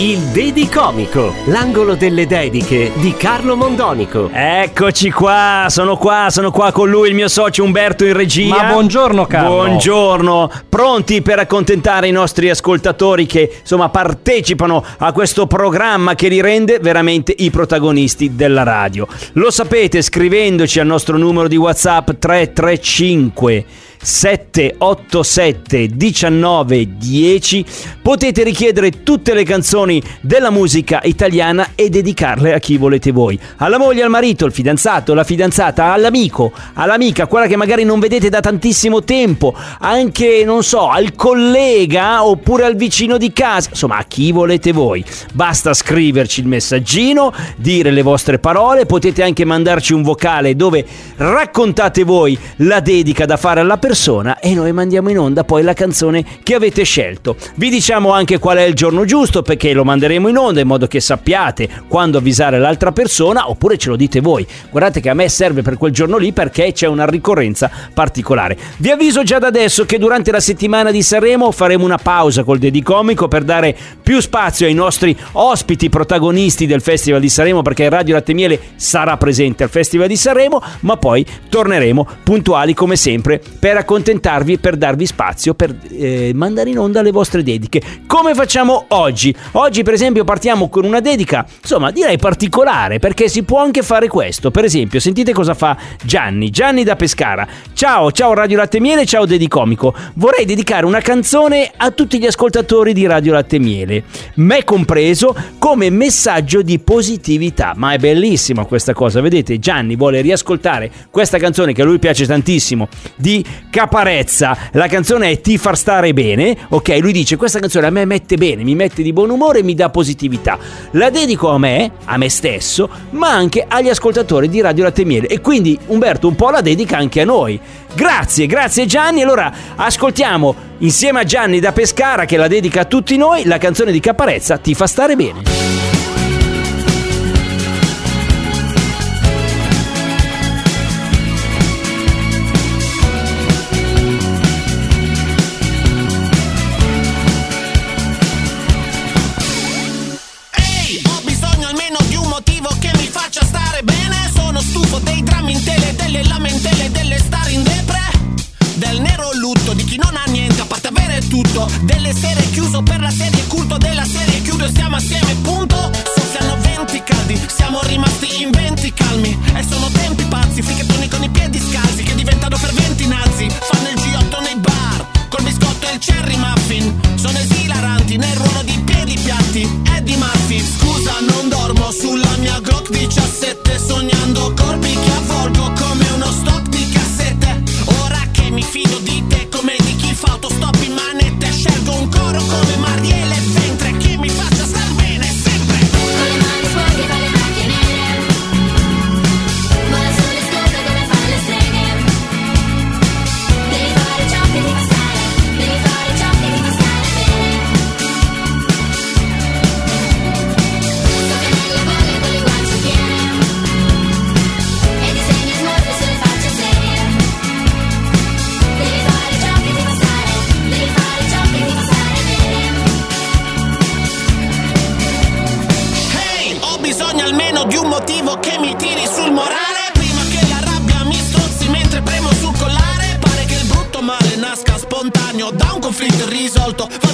Il Dedicomico, l'angolo delle dediche di Carlo Mondonico. Eccoci qua, sono qua, sono qua con lui, il mio socio Umberto in regia. Ma buongiorno, Carlo. Buongiorno, pronti per accontentare i nostri ascoltatori che insomma partecipano a questo programma che li rende veramente i protagonisti della radio. Lo sapete scrivendoci al nostro numero di WhatsApp 335 787 1910 potete richiedere tutte le canzoni della musica italiana e dedicarle a chi volete voi. Alla moglie al marito al fidanzato alla fidanzata all'amico all'amica quella che magari non vedete da tantissimo tempo anche non so al collega oppure al vicino di casa insomma a chi volete voi. Basta scriverci il messaggino dire le vostre parole potete anche mandarci un vocale dove raccontate voi la dedica da fare alla persona e noi mandiamo in onda poi la canzone che avete scelto. Vi diciamo anche qual è il giorno giusto perché lo manderemo in onda in modo che sappiate quando avvisare l'altra persona oppure ce lo dite voi. Guardate che a me serve per quel giorno lì perché c'è una ricorrenza particolare. Vi avviso già da adesso che durante la settimana di Sanremo faremo una pausa col Dedicomico per dare più spazio ai nostri ospiti protagonisti del Festival di Sanremo perché Radio Latte Miele sarà presente al Festival di Sanremo, ma poi torneremo puntuali come sempre per accontentarvi per darvi spazio per eh, mandare in onda le vostre dediche. Come facciamo oggi? Oggi per esempio partiamo con una dedica, insomma direi particolare perché si può anche fare questo. Per esempio sentite cosa fa Gianni, Gianni da Pescara. Ciao, ciao Radio Latte Miele, ciao Dedicomico. Vorrei dedicare una canzone a tutti gli ascoltatori di Radio Latte Miele, me compreso, come messaggio di positività. Ma è bellissima questa cosa, vedete? Gianni vuole riascoltare questa canzone che a lui piace tantissimo di Caparezza. La canzone è Ti far stare bene. Ok, lui dice questa canzone a me mette bene, mi mette di buon umore e mi dà positività. La dedico a me, a me stesso, ma anche agli ascoltatori di Radio Latte Miele. E quindi Umberto un po' la dedica anche a noi. Grazie, grazie Gianni. Allora ascoltiamo insieme a Gianni da Pescara che la dedica a tutti noi la canzone di Caparezza Ti fa stare bene. Delle serie chiuso per la serie culto della serie chiudo e stiamo assieme, punto. Soffiano venti caldi, siamo rimasti in venti calmi. E sono tempi pazzi, fricchettoni con i piedi scalzi che diventano ferventi nazi. Fanno il alto.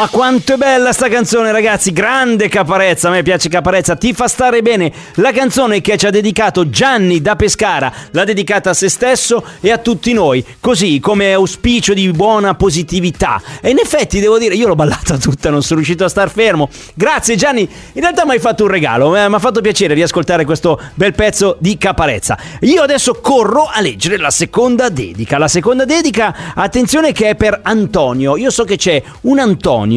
Ma quanto è bella sta canzone, ragazzi! Grande Caparezza, a me piace Caparezza, ti fa stare bene. La canzone che ci ha dedicato Gianni da Pescara, l'ha dedicata a se stesso e a tutti noi, così come auspicio di buona positività. E in effetti devo dire, io l'ho ballata tutta, non sono riuscito a star fermo. Grazie Gianni, in realtà mi hai fatto un regalo, eh, mi ha fatto piacere riascoltare questo bel pezzo di Caparezza. Io adesso corro a leggere la seconda dedica. La seconda dedica, attenzione che è per Antonio. Io so che c'è un Antonio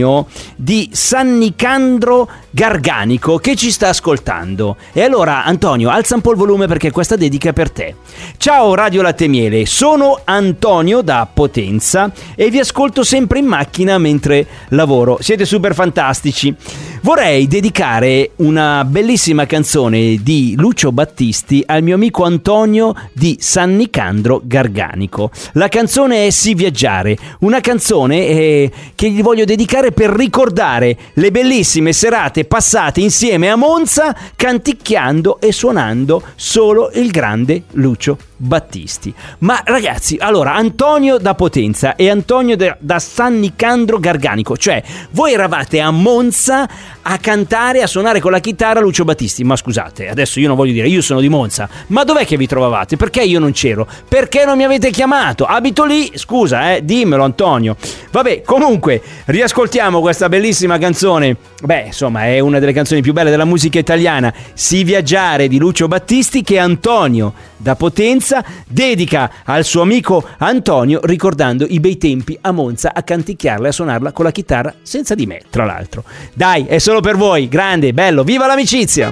di San Nicandro Garganico che ci sta ascoltando. E allora, Antonio, alza un po' il volume perché questa dedica è per te. Ciao Radio Latte Miele, sono Antonio da Potenza e vi ascolto sempre in macchina mentre lavoro. Siete super fantastici. Vorrei dedicare una bellissima canzone di Lucio Battisti al mio amico Antonio di San Nicandro Garganico. La canzone è Si viaggiare, una canzone eh, che gli voglio dedicare per ricordare le bellissime serate passate insieme a Monza canticchiando e suonando solo il grande Lucio Battisti. Ma ragazzi, allora Antonio da Potenza e Antonio da, da San Nicandro Garganico, cioè voi eravate a Monza a cantare, a suonare con la chitarra Lucio Battisti. Ma scusate, adesso io non voglio dire, io sono di Monza, ma dov'è che vi trovavate? Perché io non c'ero? Perché non mi avete chiamato? Abito lì, scusa, eh, dimmelo Antonio. Vabbè, comunque, riascoltiamo questa bellissima canzone. Beh, insomma, è una delle canzoni più belle della musica italiana, Si viaggiare di Lucio Battisti che Antonio da Potenza dedica al suo amico Antonio ricordando i bei tempi a Monza a canticchiarla e a suonarla con la chitarra senza di me, tra l'altro. Dai, è solo per voi, grande, bello, viva l'amicizia!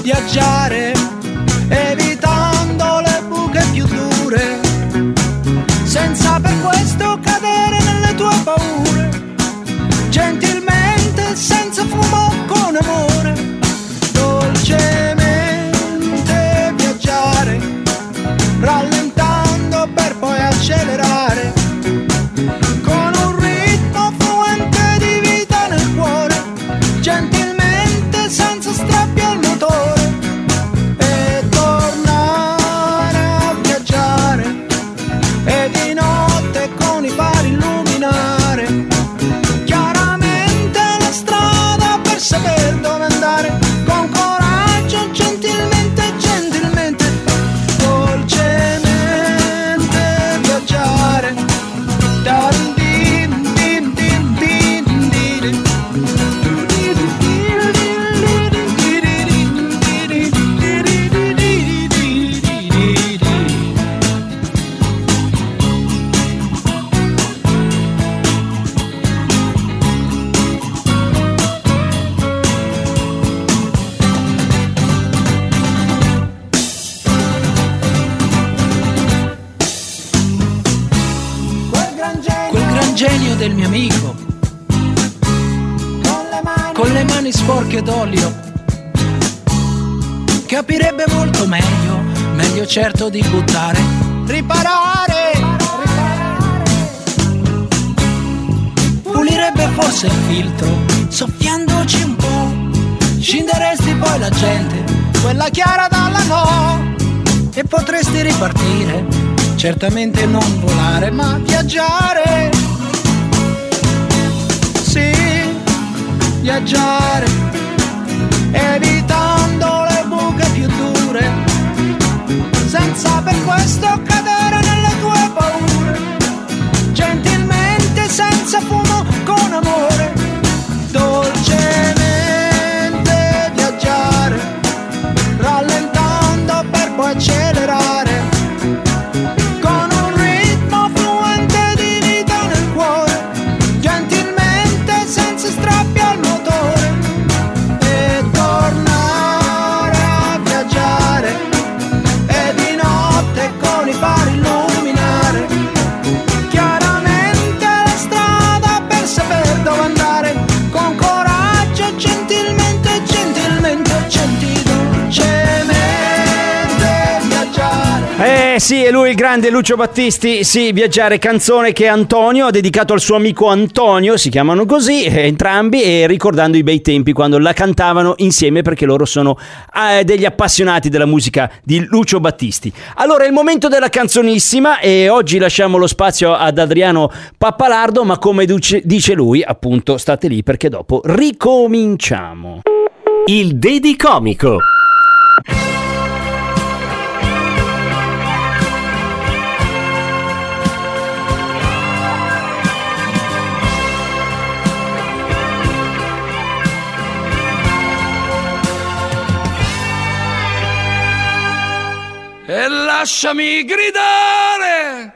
Viaggiare, d'olio. Capirebbe molto meglio, meglio certo di buttare, riparare, pulirebbe forse il filtro, soffiandoci un po', scinderesti poi la gente, quella chiara dalla no, e potresti ripartire, certamente non volare ma viaggiare, sì, viaggiare evitando le buche più dure, senza per questo cadere nelle tue paure, gentilmente senza fumo sì, è lui il grande Lucio Battisti, sì, Viaggiare, canzone che Antonio ha dedicato al suo amico Antonio, si chiamano così, eh, entrambi, e ricordando i bei tempi quando la cantavano insieme perché loro sono eh, degli appassionati della musica di Lucio Battisti. Allora è il momento della canzonissima e oggi lasciamo lo spazio ad Adriano Pappalardo, ma come dice lui, appunto, state lì perché dopo ricominciamo. Il Dedicomico. E lasciami gridare,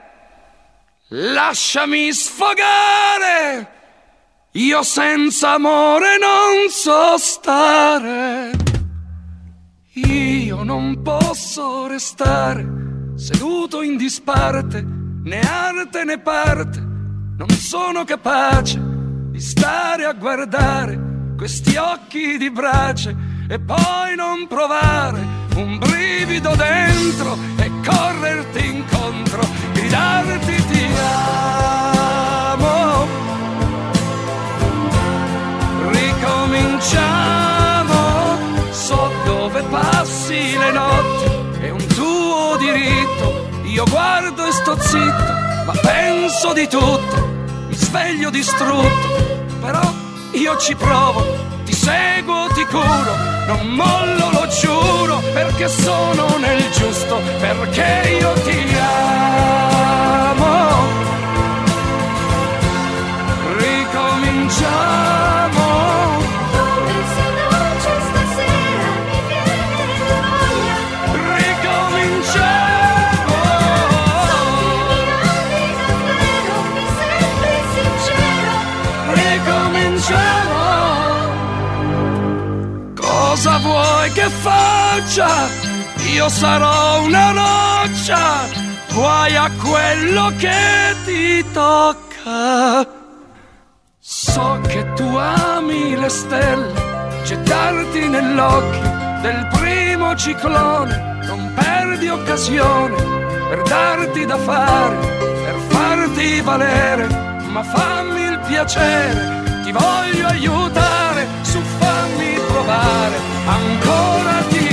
lasciami sfogare, io senza amore non so stare. Io non posso restare seduto in disparte, né arte né parte, non sono capace di stare a guardare questi occhi di brace e poi non provare un brivido dentro correrti incontro, gridarti ti amo. Ricominciamo, so dove passi le notti, è un tuo diritto, io guardo e sto zitto, ma penso di tutto, mi sveglio distrutto, però io ci provo, ti seguo, ti curo, non mollo, lo giuro, perché sono nel giusto, Io sarò una roccia, guai a quello che ti tocca. So che tu ami le stelle, gettarti nell'occhio del primo ciclone, non perdi occasione per darti da fare, per farti valere, ma fammi il piacere, ti voglio aiutare, su fammi provare, ancora ti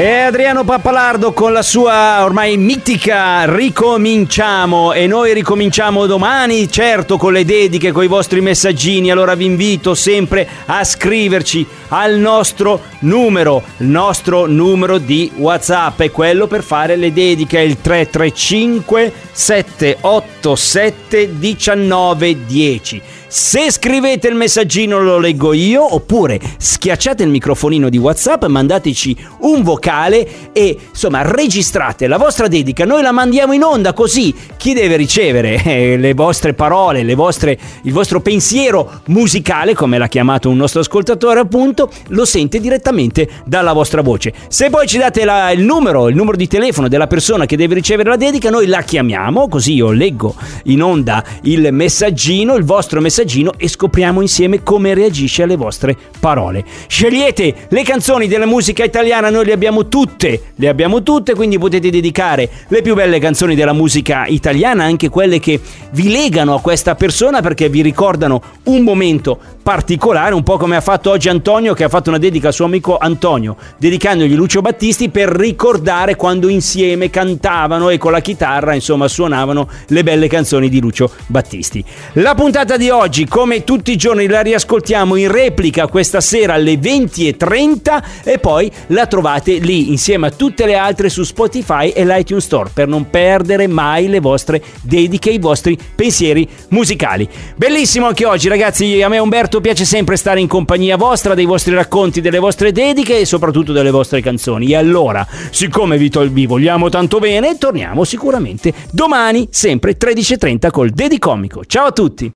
E Adriano Pappalardo con la sua ormai mitica Ricominciamo. E noi ricominciamo domani, certo con le dediche, con i vostri messaggini, allora vi invito sempre a scriverci al nostro numero, il nostro numero di WhatsApp è quello per fare le dediche, è il 335 787 1910. Se scrivete il messaggino lo leggo io, oppure schiacciate il microfonino di WhatsApp, mandateci un vocale e insomma registrate la vostra dedica. Noi la mandiamo in onda così chi deve ricevere eh, le vostre parole, le vostre, il vostro pensiero musicale, come l'ha chiamato un nostro ascoltatore appunto, lo sente direttamente dalla vostra voce. Se poi ci date la- il numero, il numero di telefono della persona che deve ricevere la dedica, noi la chiamiamo, così io leggo in onda il messaggino, il vostro messaggino e scopriamo insieme come reagisce alle vostre parole. Scegliete le canzoni della musica italiana, noi le abbiamo tutte, le abbiamo tutte, quindi potete dedicare le più belle canzoni della musica italiana, anche quelle che vi legano a questa persona perché vi ricordano un momento particolare, un po' come ha fatto oggi Antonio che ha fatto una dedica al suo amico Antonio, dedicandogli Lucio Battisti per ricordare quando insieme cantavano e con la chitarra, insomma, suonavano le belle canzoni di Lucio Battisti. La puntata di oggi, come tutti i giorni, la riascoltiamo in replica questa sera alle 20.30 e poi la trovate lì insieme a tutte le altre su Spotify e l'iTunes Store per non perdere mai le vostre dediche, i vostri pensieri musicali. Bellissimo anche oggi, ragazzi. A me Umberto piace sempre stare in compagnia vostra, dei vostri racconti, delle vostre dediche e soprattutto delle vostre canzoni. E allora, siccome vi, tol- vi vogliamo tanto bene, torniamo sicuramente domani, sempre 13.30 col Dedicomico. Ciao a tutti!